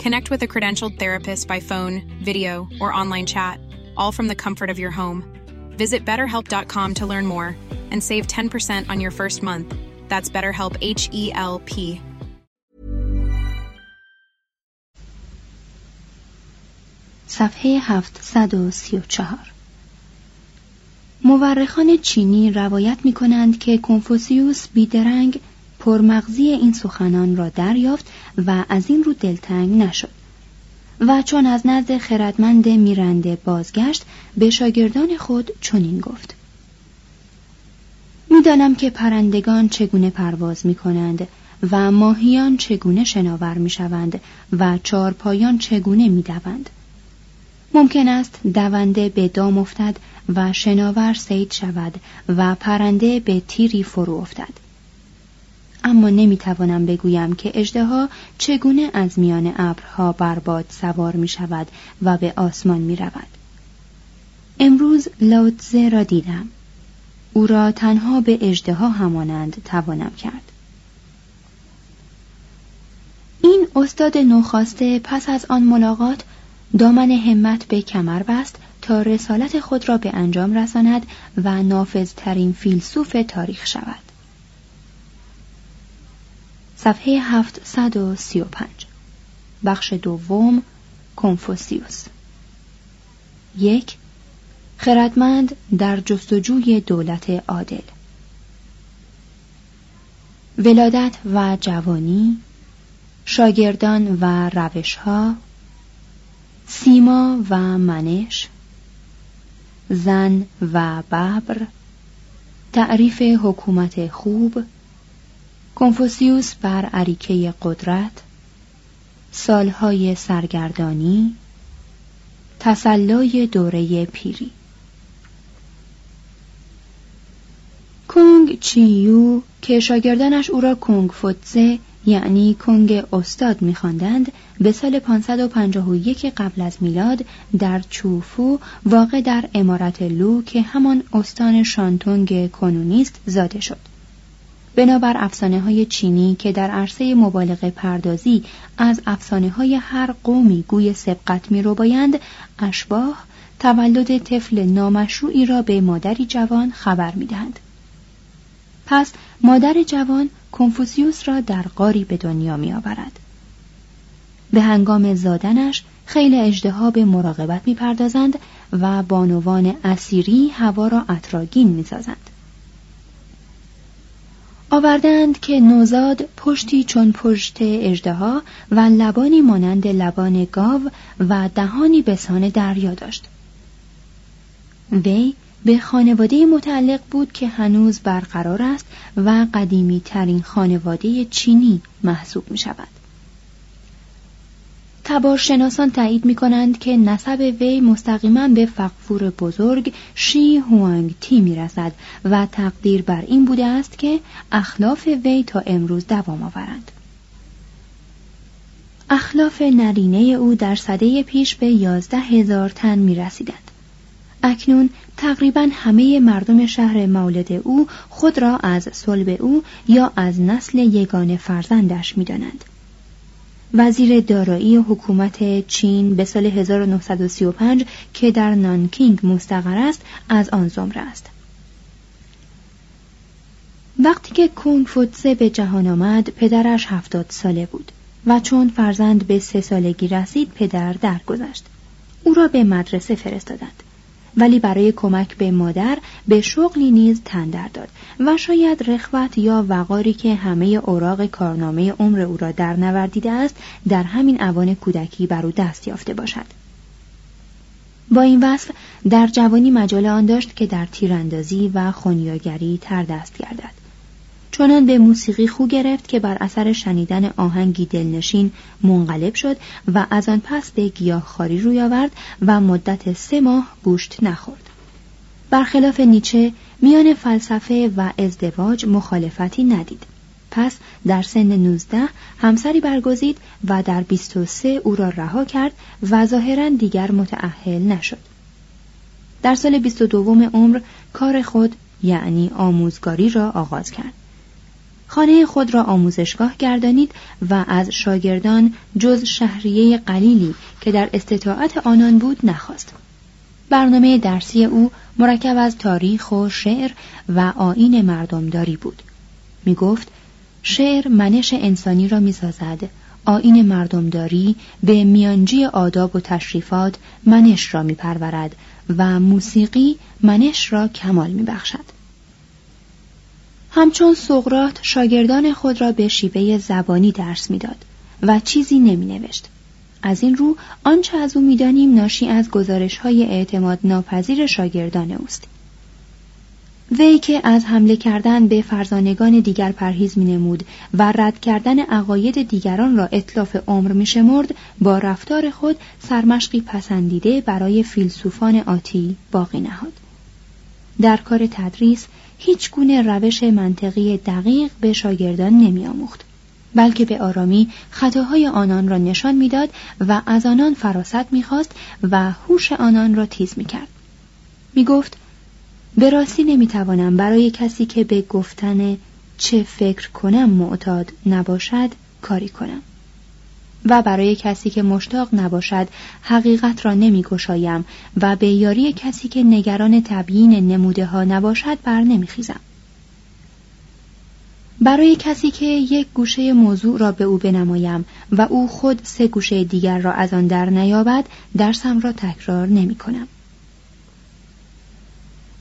Connect with a credentialed therapist by phone, video, or online chat, all from the comfort of your home. Visit betterhelp.com to learn more and save 10% on your first month. That's BetterHelp H E L P. صفحه 734 مورخان چینی روایت می کنند که کنفوسیوس بیدرنگ پرمغزی این سخنان را دریافت و از این رو دلتنگ نشد. و چون از نزد خردمند میرنده بازگشت به شاگردان خود چنین گفت. می‌دانم که پرندگان چگونه پرواز می کنند و ماهیان چگونه شناور می شوند و چارپایان چگونه می دوند. ممکن است دونده به دام افتد و شناور سید شود و پرنده به تیری فرو افتد. اما نمی‌توانم بگویم که اژدها چگونه از میان ابرها بر باد سوار می شود و به آسمان می رود. امروز لاوتزه را دیدم. او را تنها به اژدها همانند توانم کرد. این استاد نوخاسته پس از آن ملاقات دامن همت به کمر بست تا رسالت خود را به انجام رساند و نافذترین فیلسوف تاریخ شود. صفحه 735 بخش دوم کنفوسیوس. یک خردمند در جستجوی دولت عادل. ولادت و جوانی شاگردان و روشها سیما و منش زن و ببر تعریف حکومت خوب کنفوسیوس بر عریکه قدرت سالهای سرگردانی تسلای دوره پیری. کنگ چیو که شاگردانش او را کنگ فوتزه یعنی کنگ استاد میخواندند به سال 551 قبل از میلاد در چوفو واقع در امارت لو که همان استان شانتونگ کنونیست زاده شد. بنابر افسانه های چینی که در عرصه مبالغه پردازی از افسانه های هر قومی گوی سبقت می رو بایند اشباه تولد طفل نامشروعی را به مادری جوان خبر می دهند. پس مادر جوان کنفوسیوس را در قاری به دنیا می آورد. به هنگام زادنش خیلی اجدها به مراقبت می پردازند و بانوان اسیری هوا را اطراگین می سازند. آوردند که نوزاد پشتی چون پشت اژدها و لبانی مانند لبان گاو و دهانی بسان دریا داشت وی به خانواده متعلق بود که هنوز برقرار است و قدیمی ترین خانواده چینی محسوب می شود. تبارشناسان تایید می کنند که نسب وی مستقیما به فقفور بزرگ شی هوانگ تی می رسد و تقدیر بر این بوده است که اخلاف وی تا امروز دوام آورند. اخلاف نرینه او در صده پیش به یازده هزار تن می رسیدند. اکنون تقریبا همه مردم شهر مولد او خود را از صلب او یا از نسل یگان فرزندش می‌دانند. وزیر دارایی حکومت چین به سال 1935 که در نانکینگ مستقر است از آن زمره است. وقتی که کونگ فوتسه به جهان آمد پدرش هفتاد ساله بود و چون فرزند به سه سالگی رسید پدر درگذشت. او را به مدرسه فرستادند. ولی برای کمک به مادر به شغلی نیز تندر داد و شاید رخوت یا وقاری که همه اوراق کارنامه عمر او را در نوردیده است در همین اوان کودکی بر او دست یافته باشد. با این وصف در جوانی مجال آن داشت که در تیراندازی و خونیاگری تر دست گردد. چنان به موسیقی خو گرفت که بر اثر شنیدن آهنگی دلنشین منقلب شد و از آن پس به گیاهخواری روی آورد و مدت سه ماه گوشت نخورد. برخلاف نیچه میان فلسفه و ازدواج مخالفتی ندید. پس در سن 19 همسری برگزید و در 23 او را رها کرد و ظاهرا دیگر متأهل نشد. در سال 22 عمر کار خود یعنی آموزگاری را آغاز کرد. خانه خود را آموزشگاه گردانید و از شاگردان جز شهریه قلیلی که در استطاعت آنان بود نخواست. برنامه درسی او مرکب از تاریخ و شعر و آین مردمداری بود. می گفت شعر منش انسانی را می سازد. آین مردمداری به میانجی آداب و تشریفات منش را می پرورد و موسیقی منش را کمال می بخشد. همچون سقرات شاگردان خود را به شیوه زبانی درس می‌داد و چیزی نمی نوشت. از این رو آنچه از او می‌دانیم ناشی از گزارش های اعتماد ناپذیر شاگردان اوست. وی که از حمله کردن به فرزانگان دیگر پرهیز می نمود و رد کردن عقاید دیگران را اطلاف عمر می شمرد با رفتار خود سرمشقی پسندیده برای فیلسوفان آتی باقی نهاد. در کار تدریس هیچ گونه روش منطقی دقیق به شاگردان نمی آموخت. بلکه به آرامی خطاهای آنان را نشان می‌داد و از آنان فراست می‌خواست و هوش آنان را تیز می‌کرد می‌گفت به راستی نمی‌توانم برای کسی که به گفتن چه فکر کنم معتاد نباشد کاری کنم و برای کسی که مشتاق نباشد حقیقت را نمیگشایم و به یاری کسی که نگران تبیین نموده ها نباشد بر نمیخیزم برای کسی که یک گوشه موضوع را به او بنمایم و او خود سه گوشه دیگر را از آن در نیابد درسم را تکرار نمی کنم.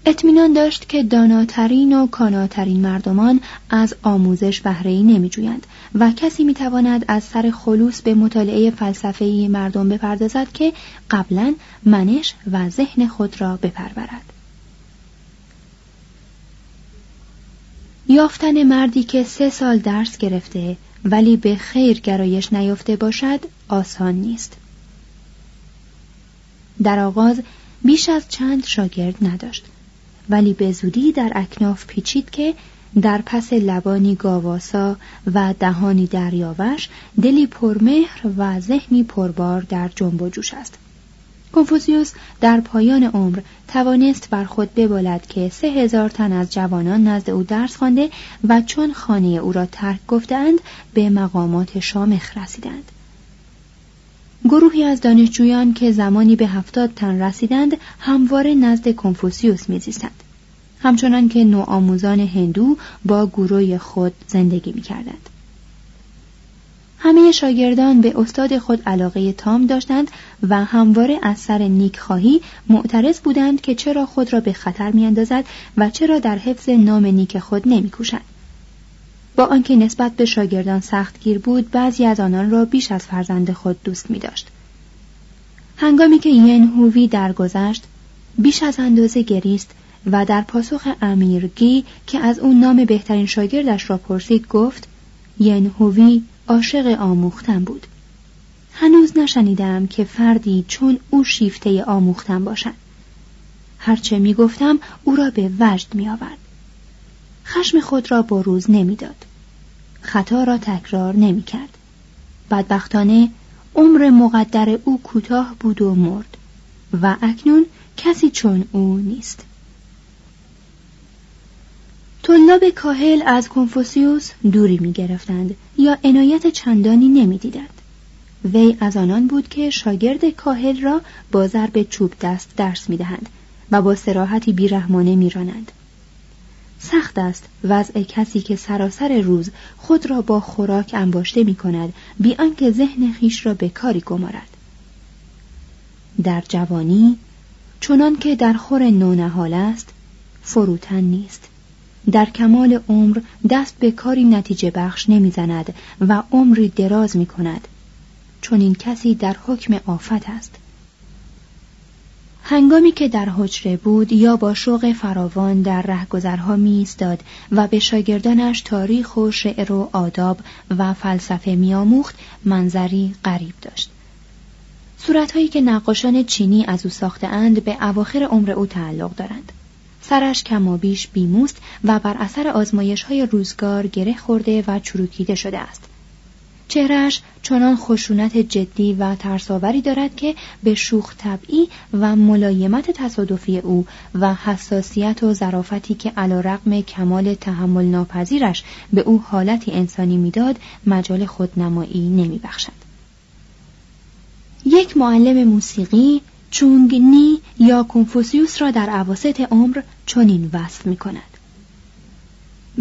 اطمینان داشت که داناترین و کاناترین مردمان از آموزش بهره‌ای نمیجویند و کسی می‌تواند از سر خلوص به مطالعه فلسفه مردم بپردازد که قبلا منش و ذهن خود را بپرورد. یافتن مردی که سه سال درس گرفته ولی به خیر گرایش نیافته باشد آسان نیست. در آغاز بیش از چند شاگرد نداشت. ولی به زودی در اکناف پیچید که در پس لبانی گاواسا و دهانی دریاوش دلی پرمهر و ذهنی پربار در جنب و جوش است. کنفوسیوس در پایان عمر توانست بر خود ببالد که سه هزار تن از جوانان نزد او درس خوانده و چون خانه او را ترک گفتهاند به مقامات شامخ رسیدند. گروهی از دانشجویان که زمانی به هفتاد تن رسیدند همواره نزد کنفوسیوس میزیستند. همچنان که نوآموزان هندو با گروه خود زندگی می‌کردند. همه شاگردان به استاد خود علاقه تام داشتند و همواره از سر نیکخواهی معترض بودند که چرا خود را به خطر میاندازد و چرا در حفظ نام نیک خود نمیکوشد با آنکه نسبت به شاگردان سختگیر بود بعضی از آنان را بیش از فرزند خود دوست می داشت. هنگامی که ین هووی درگذشت بیش از اندازه گریست و در پاسخ امیرگی که از او نام بهترین شاگردش را پرسید گفت ین هووی عاشق آموختن بود هنوز نشنیدم که فردی چون او شیفته آموختن باشد هرچه می گفتم او را به وجد می آورد خشم خود را با روز نمی‌داد. خطا را تکرار نمی کرد. بدبختانه عمر مقدر او کوتاه بود و مرد. و اکنون کسی چون او نیست طلاب کاهل از کنفوسیوس دوری می گرفتند یا عنایت چندانی نمی دیدند. وی از آنان بود که شاگرد کاهل را با ضرب چوب دست درس می دهند و با سراحتی بیرحمانه می رانند. سخت است. وضع کسی که سراسر روز خود را با خوراک انباشته می کند بی آنکه ذهن خیش را به کاری گمارد. در جوانی چنان که در خور نونهال است فروتن نیست. در کمال عمر دست به کاری نتیجه بخش نمی‌زند و عمری دراز می کند چون این کسی در حکم آفت است. هنگامی که در حجره بود یا با شوق فراوان در رهگذرها می ایستاد و به شاگردانش تاریخ و شعر و آداب و فلسفه میآموخت منظری غریب داشت. صورتهایی که نقاشان چینی از او ساخته اند به اواخر عمر او تعلق دارند. سرش کمابیش بیموست و بر اثر آزمایش های روزگار گره خورده و چروکیده شده است. چهرش چنان خشونت جدی و ترساوری دارد که به شوخ طبعی و ملایمت تصادفی او و حساسیت و ظرافتی که علا رقم کمال تحمل ناپذیرش به او حالتی انسانی می‌داد مجال خودنمایی نمی بخشد. یک معلم موسیقی چونگ نی یا کنفوسیوس را در عواست عمر چنین وصف می کند.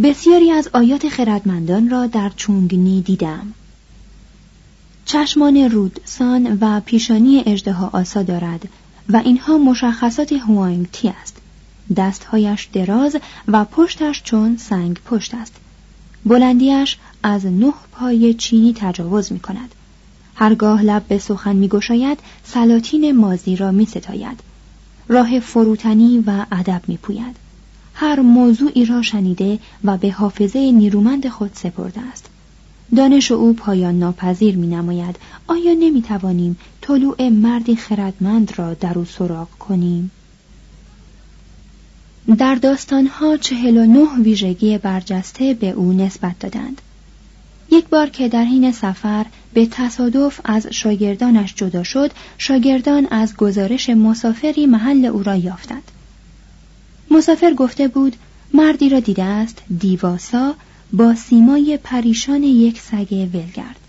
بسیاری از آیات خردمندان را در چونگ نی دیدم. چشمان رودسان و پیشانی اجدها آسا دارد و اینها مشخصات هوانگ تی است. دستهایش دراز و پشتش چون سنگ پشت است. بلندیش از نه پای چینی تجاوز می کند. هرگاه لب به سخن می گشاید سلاطین مازی را می ستاید. راه فروتنی و ادب می پوید. هر موضوعی را شنیده و به حافظه نیرومند خود سپرده است. دانش او پایان ناپذیر می نماید. آیا نمی توانیم طلوع مردی خردمند را در او سراغ کنیم؟ در داستانها چهل و نه ویژگی برجسته به او نسبت دادند. یک بار که در حین سفر به تصادف از شاگردانش جدا شد شاگردان از گزارش مسافری محل او را یافتند مسافر گفته بود مردی را دیده است دیواسا با سیمای پریشان یک سگ ولگرد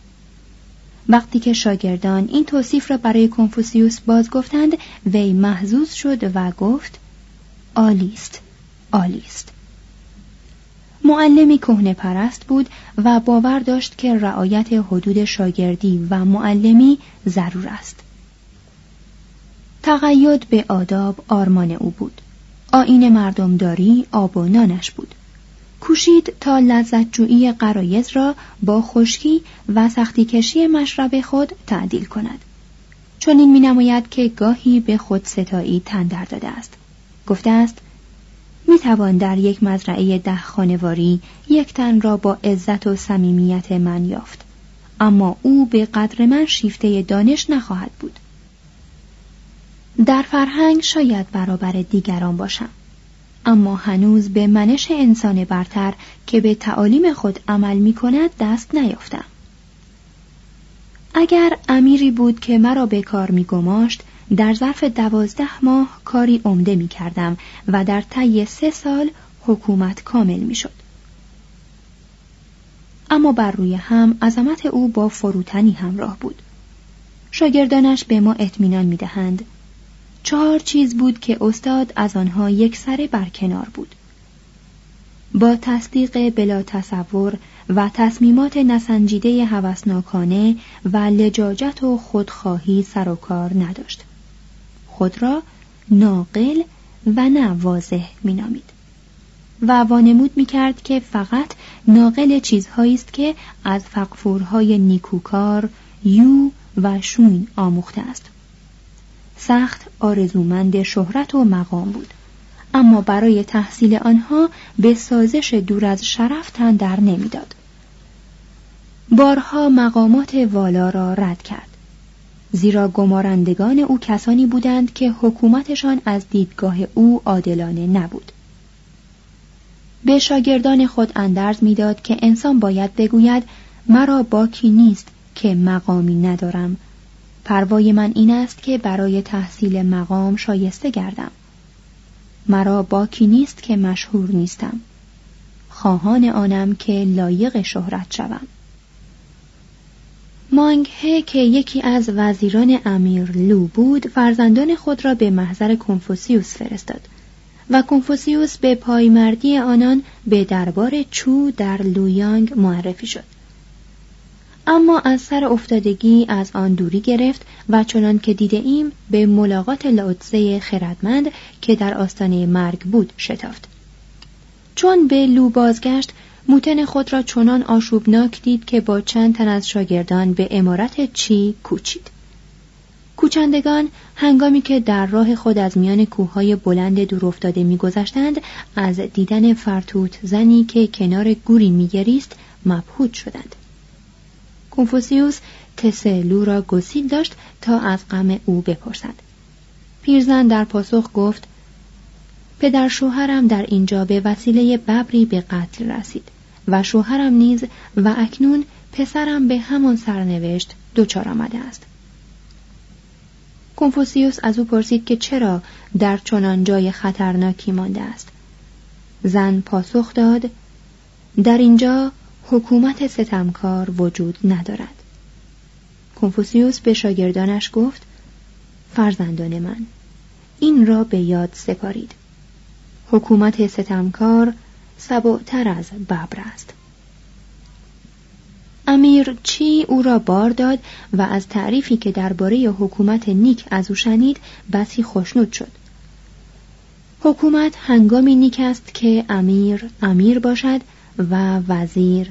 وقتی که شاگردان این توصیف را برای کنفوسیوس باز گفتند وی محزوز شد و گفت آلیست آلیست معلمی کهنه پرست بود و باور داشت که رعایت حدود شاگردی و معلمی ضرور است. تقید به آداب آرمان او بود. آین مردمداری آب و نانش بود. کوشید تا لذت جویی قرایز را با خشکی و سختی کشی مشرب خود تعدیل کند. چون این می نماید که گاهی به خود ستایی تندر داده است. گفته است می توان در یک مزرعه ده خانواری یک تن را با عزت و صمیمیت من یافت اما او به قدر من شیفته دانش نخواهد بود در فرهنگ شاید برابر دیگران باشم اما هنوز به منش انسان برتر که به تعالیم خود عمل می کند دست نیافتم اگر امیری بود که مرا به کار می گماشت در ظرف دوازده ماه کاری عمده می کردم و در طی سه سال حکومت کامل می شد. اما بر روی هم عظمت او با فروتنی همراه بود. شاگردانش به ما اطمینان می دهند. چهار چیز بود که استاد از آنها یک سره برکنار بود. با تصدیق بلا تصور و تصمیمات نسنجیده هوسناکانه و لجاجت و خودخواهی سر و کار نداشت. خود را ناقل و نه واضح مینامید و وانمود می‌کرد که فقط ناقل چیزهایی است که از فقفورهای نیکوکار یو و شوین آموخته است سخت آرزومند شهرت و مقام بود. اما برای تحصیل آنها به سازش دور از شرف تن در نمی‌داد. بارها مقامات والا را رد کرد. زیرا گمارندگان او کسانی بودند که حکومتشان از دیدگاه او عادلانه نبود. به شاگردان خود اندرز می‌داد که انسان باید بگوید مرا باکی نیست که مقامی ندارم پروای من این است که برای تحصیل مقام شایسته گردم. مرا باکی نیست که مشهور نیستم. خواهان آنم که لایق شهرت شوم. مانگه که یکی از وزیران امیر لو بود فرزندان خود را به محضر کنفوسیوس فرستاد و کنفوسیوس به پایمردی آنان به دربار چو در لویانگ معرفی شد. اما از سر افتادگی از آن دوری گرفت و چنان که دیده ایم به ملاقات لاوتزه خردمند که در آستانه مرگ بود شتافت. چون به لو بازگشت موتن خود را چنان آشوبناک دید که با چند تن از شاگردان به امارت چی کوچید. کوچندگان هنگامی که در راه خود از میان کوههای بلند دور افتاده میگذشتند از دیدن فرتوت زنی که کنار گوری میگریست مبهوت شدند. کنفوسیوس تسلو را گسیل داشت تا از غم او بپرسد. پیرزن در پاسخ گفت پدر شوهرم در اینجا به وسیله ببری به قتل رسید و شوهرم نیز و اکنون پسرم به همان سرنوشت دچار آمده است. کنفوسیوس از او پرسید که چرا در چنان جای خطرناکی مانده است. زن پاسخ داد در اینجا حکومت ستمکار وجود ندارد. کنفوسیوس به شاگردانش گفت فرزندان من این را به یاد سپارید. حکومت ستمکار سبعتر از ببر است. امیر چی او را بار داد و از تعریفی که درباره حکومت نیک از او شنید بسی خوشنود شد. حکومت هنگامی نیک است که امیر امیر باشد و وزیر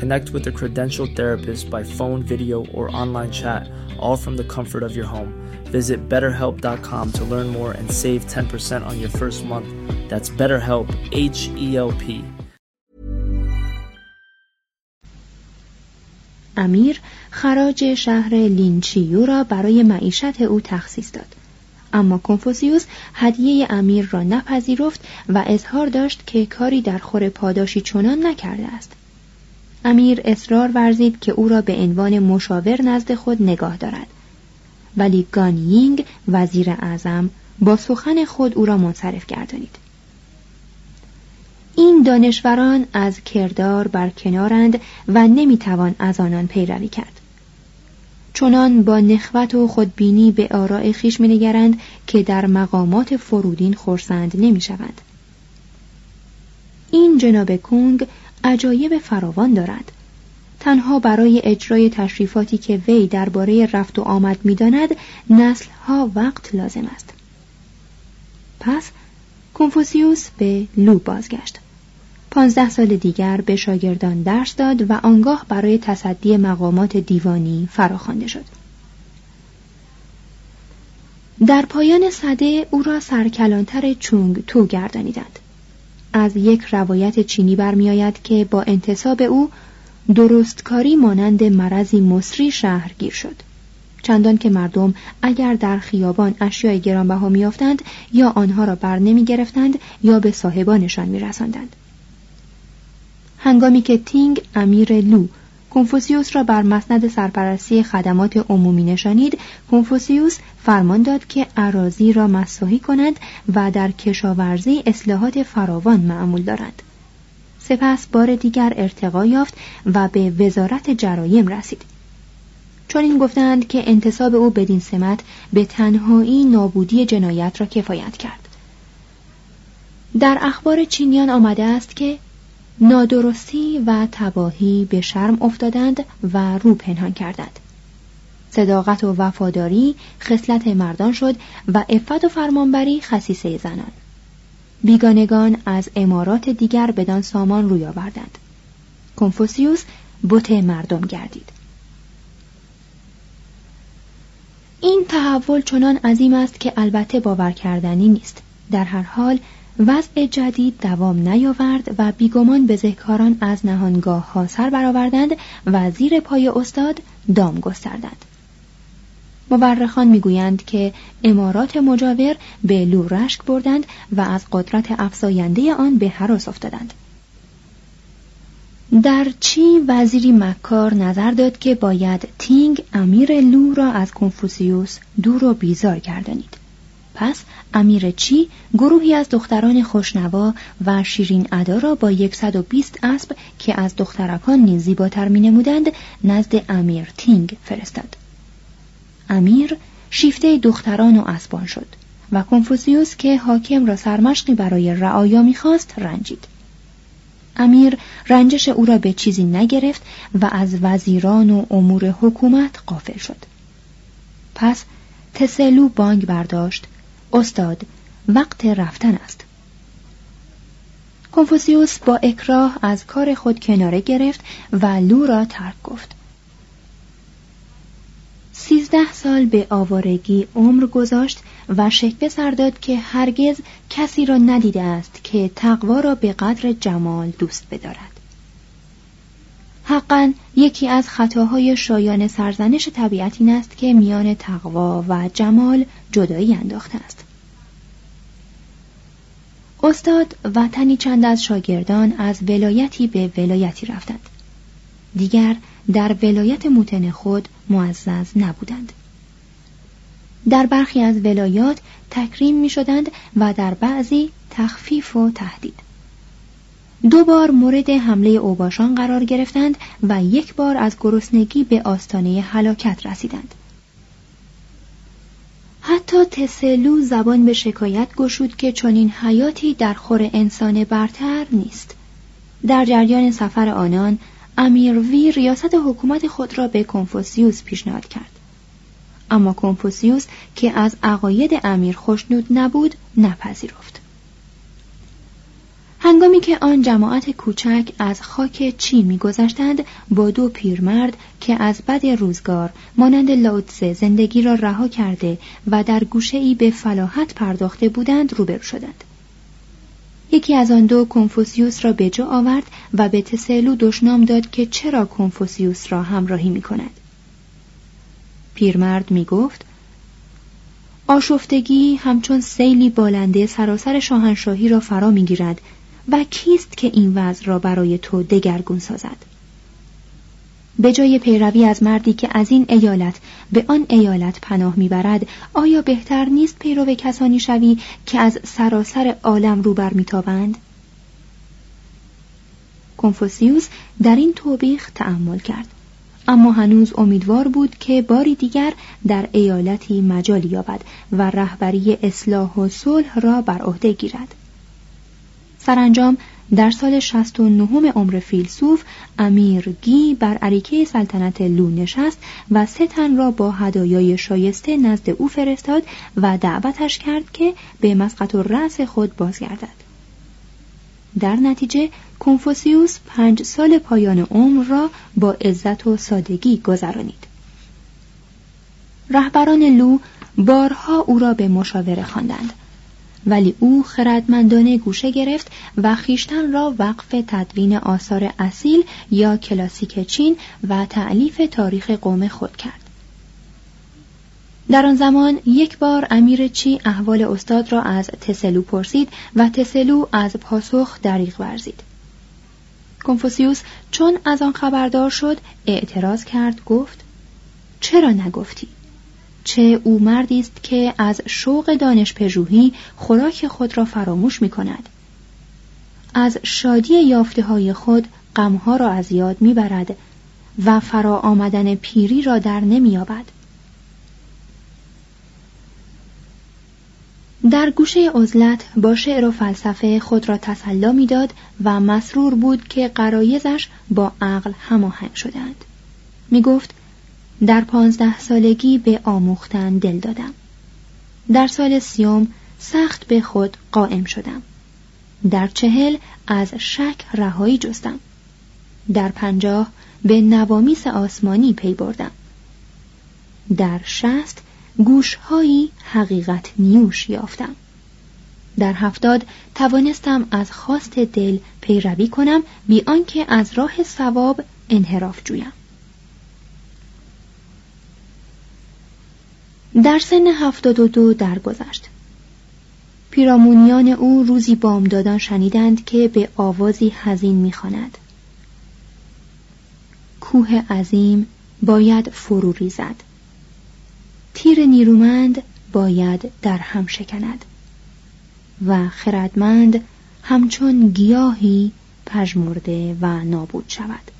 Connect with a credentialed therapist by phone, video, or online chat, all from the comfort of your home. Visit betterhelp.com to learn more and save 10% on your first month. That's BetterHelp, H E L P. امیر خراج شهر لینچیو را برای معیشت او تخصیص داد اما کنفوسیوس هدیه امیر را نپذیرفت و اظهار داشت که کاری در خور پاداشی چنان نکرده است امیر اصرار ورزید که او را به عنوان مشاور نزد خود نگاه دارد. ولی گانیینگ وزیر اعظم با سخن خود او را منصرف گردانید. این دانشوران از کردار بر کنارند و نمی‌توان از آنان پیروی کرد. چنان با نخوت و خودبینی به آراء خیش مینگرند که در مقامات فرودین خورسند نمی‌شوند. این جناب کونگ عجایب فراوان دارد. تنها برای اجرای تشریفاتی که وی درباره رفت و آمد می‌داند نسلها وقت لازم است. پس کنفوسیوس به لو بازگشت. پانزده سال دیگر به شاگردان درس داد و آنگاه برای تصدی مقامات دیوانی فراخوانده شد. در پایان صده او را سرکلانتر چونگ تو گردانیدند. از یک روایت چینی برمیآید که با انتصاب او درستکاری مانند مرضی مصری شهرگیر شد چندان که مردم اگر در خیابان اشیای گرانبها میافتند یا آنها را بر نمی گرفتند یا به صاحبانشان می رسندند. هنگامی که تینگ امیر لو کنفوسیوس را بر مسند سرپرستی خدمات عمومی نشانید. کنفوسیوس فرمان داد که اراضی را مساحی کنند و در کشاورزی اصلاحات فراوان معمول دارند سپس بار دیگر ارتقا یافت و به وزارت جرایم رسید. چون این گفتند که انتصاب او بدین سمت به تنهایی نابودی جنایت را کفایت کرد. در اخبار چینیان آمده است که نادرستی و تباهی به شرم افتادند و رو پنهان کردند. صداقت و وفاداری خصلت مردان شد و افت و فرمانبری خصیصه زنان. بیگانگان از امارات دیگر بدان سامان روی آوردند. کنفوسیوس بت مردم گردید. این تحول چنان عظیم است که البته باور کردنی نیست. در هر حال وضع جدید دوام نیاورد و بیگمان بزهکاران از نهانگاه ها سر برآوردند و زیر پای استاد دام گستردند. مورخان می‌گویند که امارات مجاور به لو رشک بردند و از قدرت افزاینده آن به حراس افتادند. در چی وزیری مکار نظر داد که باید تینگ امیر لو را از کنفوسیوس دور و بیزار گردانید؟ پس امیر چی گروهی از دختران خوشنوا و شیرین ادا را با 120 اسب که از دخترکان نیز زیباتر می نمودند نزد امیر تینگ فرستاد. امیر شیفته دختران و اسبان شد و کنفوسیوس که حاکم را سرمشقی برای رعایا می‌خواست رنجید. امیر رنجش او را به چیزی نگرفت و از وزیران و امور حکومت قافل شد. پس تسلو بانگ برداشت استاد وقت رفتن است. کنفوسیوس با اکراه از کار خود کناره گرفت و لو را ترک گفت. سیزده سال به آوارگی عمر گذاشت و شکوه سر داد که هرگز کسی را ندیده است که تقوا را به قدر جمال دوست بدارد. حقا یکی از خطاهای شایان سرزنش طبیعت این است که میان تقوا و جمال جدایی انداخته است. استاد و تنی چند از شاگردان از ولایتی به ولایتی رفتند. دیگر در ولایت موتن خود معزز نبودند. در برخی از ولایات تکریم می شدند و در بعضی تخفیف و تهدید. دو بار مورد حمله اوباشان قرار گرفتند و یک بار از گرسنگی به آستانه هلاکت رسیدند. حتی تسلو زبان به شکایت گشود که چنین حیاتی در خور انسان برتر نیست. در جریان سفر آنان امیر وی ریاست حکومت خود را به کنفوسیوس پیشنهاد کرد. اما کنفوسیوس که از عقاید امیر خوشنود نبود نپذیرفت. هنگامی که آن جماعت کوچک از خاک چی میگذشتند با دو پیرمرد که از بد روزگار مانند لاوتسه زندگی را رها کرده و در گوشه ای به فلاحت پرداخته بودند روبرو شدند یکی از آن دو کنفوسیوس را به جا آورد و به تسلو دشنام داد که چرا کنفوسیوس را همراهی می کند. پیرمرد می گفت آشفتگی همچون سیلی بالنده سراسر شاهنشاهی را فرا می گیرد و کیست که این وضع را برای تو دگرگون سازد؟ به جای پیروی از مردی که از این ایالت به آن ایالت پناه می‌برد آیا بهتر نیست پیرو کسانی شوی که از سراسر عالم رو میتابند؟ کنفوسیوس در این توبیخ تأمل کرد. اما هنوز امیدوار بود که باری دیگر در ایالتی مجالی یابد و رهبری اصلاح و صلح را بر عهده گیرد. سرانجام در سال 69 عمر فیلسوف امیر گی بر عریکه سلطنت لو نشست و سه تن را با هدایای شایسته نزد او فرستاد و دعوتش کرد که به مسقط و رأس خود بازگردد. در نتیجه کنفوسیوس پنج سال پایان عمر را با عزت و سادگی گذرانید. رهبران لو بارها او را به مشاوره خواندند. ولی او خردمندانه گوشه گرفت و خیشتن را وقف تدوین آثار اصیل یا کلاسیک چین و تعلیف تاریخ قوم خود کرد. در آن زمان یک بار امیر چی احوال استاد را از تسلو پرسید و تسلو از پاسخ دریغ ورزید. کنفوسیوس چون از آن خبردار شد اعتراض کرد گفت چرا نگفتی؟ چه او مردی است که از شوق دانش پژوهی خوراک خود را فراموش می کند. از شادی یافته های خود غمها را از یاد می‌برد و فرا آمدن پیری را در نمییابد در گوشه عزلت با شعر و فلسفه خود را تسلا می‌داد و مسرور بود که قرایزش با عقل هماهنگ شدند می گفت در پانزده سالگی به آموختن دل دادم. در سال سیوم سخت به خود قائم شدم. در چهل از شک رهایی جستم. در پنجاه به نوامیس آسمانی پی بردم. در شست گوشهایی حقیقت نیوش یافتم. در هفتاد توانستم از خواست دل پیروی کنم بی آنکه از راه ثواب انحراف جویم. در سن هفتاد و دو درگذشت. پیرامونیان او روزی بامدادان شنیدند که به آوازی حزین می‌خواند. کوه عظیم باید فرو ریزد. تیر نیرومند باید در هم شکند. و خردمند همچون گیاهی پژمرده و نابود شود.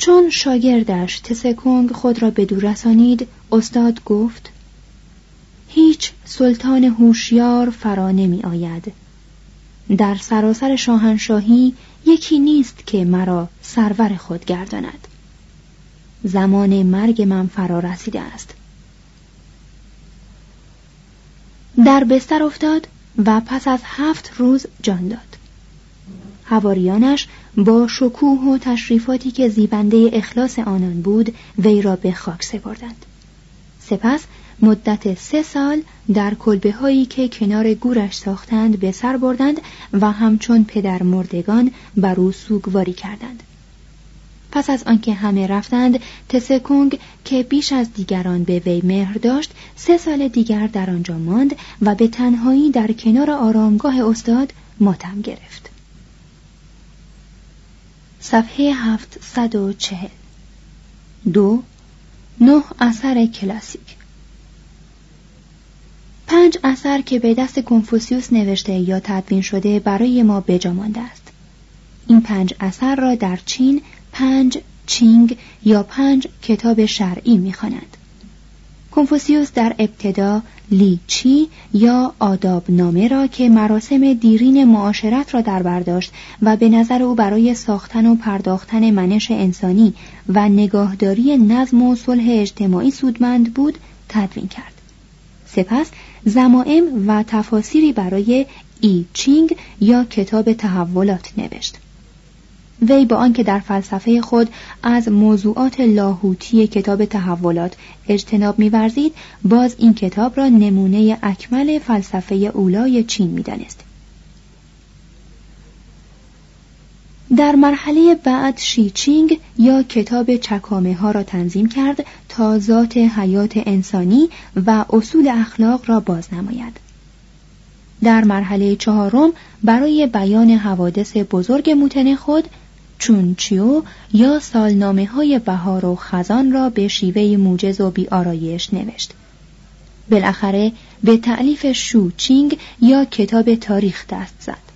چون شاگردش تسکونگ خود را به دور رسانید استاد گفت هیچ سلطان هوشیار فرا نمی آید. در سراسر شاهنشاهی یکی نیست که مرا سرور خود گرداند. زمان مرگ من فرا رسیده است. در بستر افتاد و پس از هفت روز جان داد. هواریانش با شکوه و تشریفاتی که زیبنده اخلاص آنان بود وی را به خاک سپردند. سپس مدت سه سال در کلبه هایی که کنار گورش ساختند به سر بردند و همچون پدر مردگان بر او سوگواری کردند. پس از آنکه همه رفتند تسکونگ که بیش از دیگران به وی مهر داشت سه سال دیگر در آنجا ماند و به تنهایی در کنار آرامگاه استاد ماتم گرفت. صفحه چهل. دو نه اثر کلاسیک. پنج اثر که به دست کنفوسیوس نوشته یا تدوین شده برای ما بجا مانده است. این پنج اثر را در چین پنج چینگ یا پنج کتاب شرعی می‌خوانند. کنفوسیوس در ابتدا لیچی یا آداب نامه را که مراسم دیرین معاشرت را در برداشت و به نظر او برای ساختن و پرداختن منش انسانی و نگاهداری نظم و صلح اجتماعی سودمند بود تدوین کرد. سپس ضمائم و تفاسیری برای ای چینگ یا کتاب تحولات نوشت. وی با آنکه در فلسفه خود از موضوعات لاهوتی کتاب تحولات اجتناب میورزید باز این کتاب را نمونه اکمل فلسفه اولای چین می‌دانست در مرحله بعد شیچینگ یا کتاب چکامه ها را تنظیم کرد تا ذات حیات انسانی و اصول اخلاق را باز نماید. در مرحله چهارم برای بیان حوادث بزرگ موتن خود چونچیو یا سالنامه های بهار و خزان را به شیوه موجز و بیارایش نوشت. بالاخره به تعلیف شوچینگ یا کتاب تاریخ دست زد.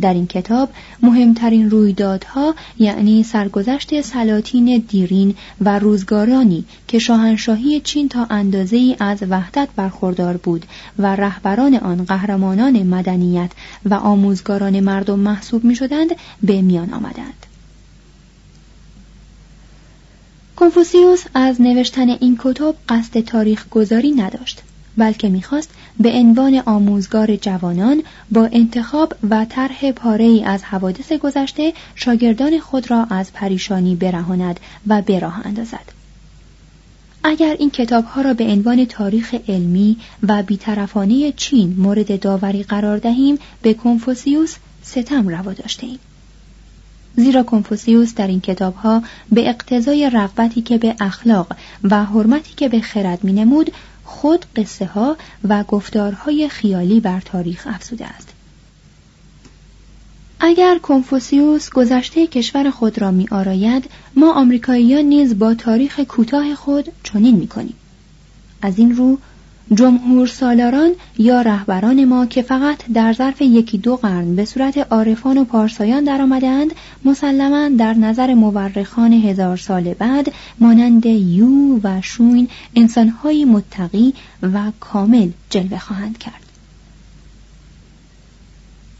در این کتاب مهمترین رویدادها یعنی سرگذشت سلاطین دیرین و روزگارانی که شاهنشاهی چین تا اندازه ای از وحدت برخوردار بود و رهبران آن قهرمانان مدنیت و آموزگاران مردم محسوب می شدند به میان آمدند. کنفوسیوس از نوشتن این کتب قصد تاریخ گذاری نداشت بلکه می‌خواست به عنوان آموزگار جوانان با انتخاب و طرح پاره ای از حوادث گذشته شاگردان خود را از پریشانی برهاند و به راه اندازد اگر این کتابها را به عنوان تاریخ علمی و بیطرفانه چین مورد داوری قرار دهیم به کنفوسیوس ستم روا داشته ایم. زیرا کنفوسیوس در این کتابها به اقتضای رغبتی که به اخلاق و حرمتی که به خرد می نمود خود قصه ها و گفتارهای خیالی بر تاریخ افزوده است. اگر کنفوسیوس گذشته کشور خود را می آراید ما آمریکاییان نیز با تاریخ کوتاه خود چنین می کنیم. از این رو جمهور سالاران یا رهبران ما که فقط در ظرف یکی دو قرن به صورت عارفان و پارسایان درآمدهاند مسلما در نظر مورخان هزار سال بعد مانند یو و شوین انسانهایی متقی و کامل جلوه خواهند کرد.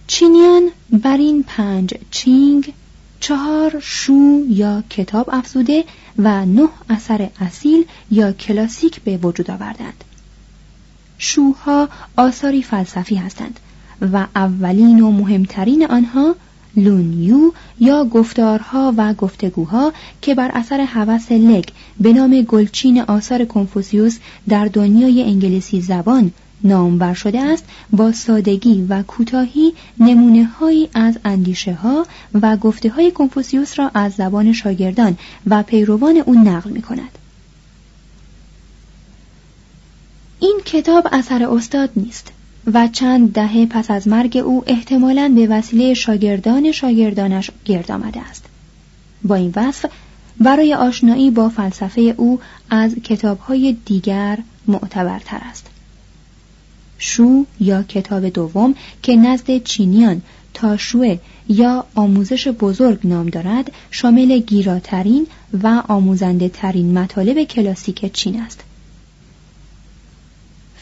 چینیان بر این پنج چینگ چهار شو یا کتاب افزوده و نه اثر اصیل یا کلاسیک به وجود آوردند. شوها آثاری فلسفی هستند و اولین و مهمترین آنها لونیو یا گفتارها و گفتگوها که بر اثر هوس لگ به نام گلچین آثار کنفوسیوس در دنیای انگلیسی زبان نامور شده است با سادگی و کوتاهی نمونه هایی از اندیشه ها و گفته های کنفوسیوس را از زبان شاگردان و پیروان او نقل می کند. این کتاب اثر استاد نیست و چند دهه پس از مرگ او احتمالاً به وسیله شاگردان شاگردانش گرد آمده است. با این وصف برای آشنایی با فلسفه او از کتابهای دیگر معتبرتر است. شو یا کتاب دوم که نزد چینیان تاشوه یا آموزش بزرگ نام دارد شامل گیراترین و آموزنده ترین مطالب کلاسیک چین است.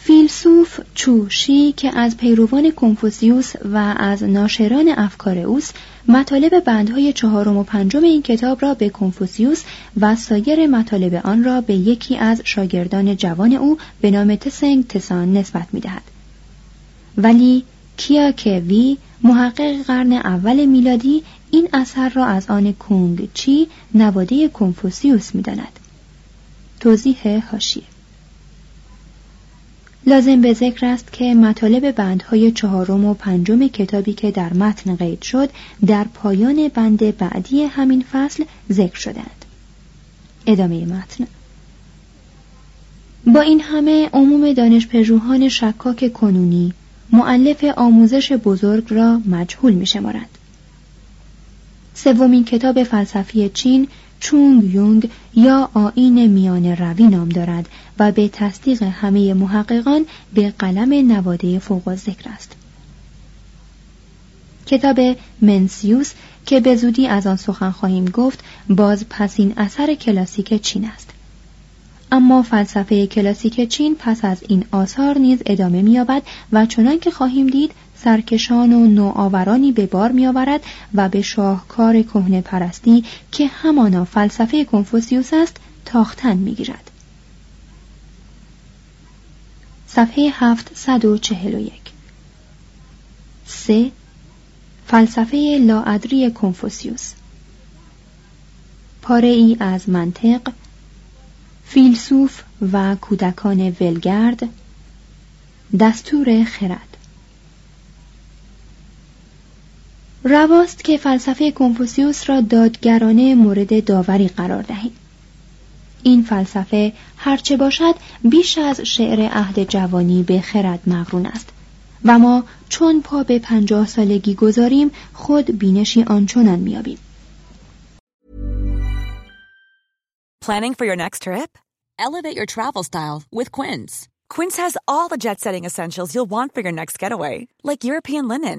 فیلسوف چوشی که از پیروان کنفوسیوس و از ناشران افکار اوست مطالب بندهای چهارم و پنجم این کتاب را به کنفوسیوس و سایر مطالب آن را به یکی از شاگردان جوان او به نام تسنگ تسان نسبت می دهد. ولی کیا کوی محقق قرن اول میلادی این اثر را از آن کونگ چی نواده کنفوسیوس می داند. توضیح هاشیه لازم به ذکر است که مطالب بندهای چهارم و پنجم کتابی که در متن قید شد در پایان بند بعدی همین فصل ذکر شدند. ادامه متن با این همه عموم دانشپژوهان شکاک کنونی معلف آموزش بزرگ را مجهول می. سومین کتاب فلسفی چین چونگ یونگ یا آین میان روی نام دارد و به تصدیق همه محققان به قلم نواده فوق ذکر است. کتاب منسیوس که به زودی از آن سخن خواهیم گفت باز پسین اثر کلاسیک چین است. اما فلسفه کلاسیک چین پس از این آثار نیز ادامه می‌یابد و چنان که خواهیم دید سرکشان و نوآورانی به بار میآورد و به شاهکار کهنه پرستی که همانا فلسفه کنفوسیوس است تاختن می‌گیرد. صفحه 741 3. فلسفه لاادری کنفوسیوس. پاره ای از منطق. فیلسوف و کودکان ولگرد. دستور خرد. رواست که فلسفه کنفوسیوس را دادگرانه مورد داوری قرار دهیم این فلسفه هرچه باشد بیش از شعر عهد جوانی به خرد مغرون است و ما چون پا به پنجاه سالگی گذاریم خود بینشی آنچنان میابیم Planning for your next trip? Elevate your travel style with Quince. Quince has all the jet-setting essentials you'll want for your next getaway, like European linen,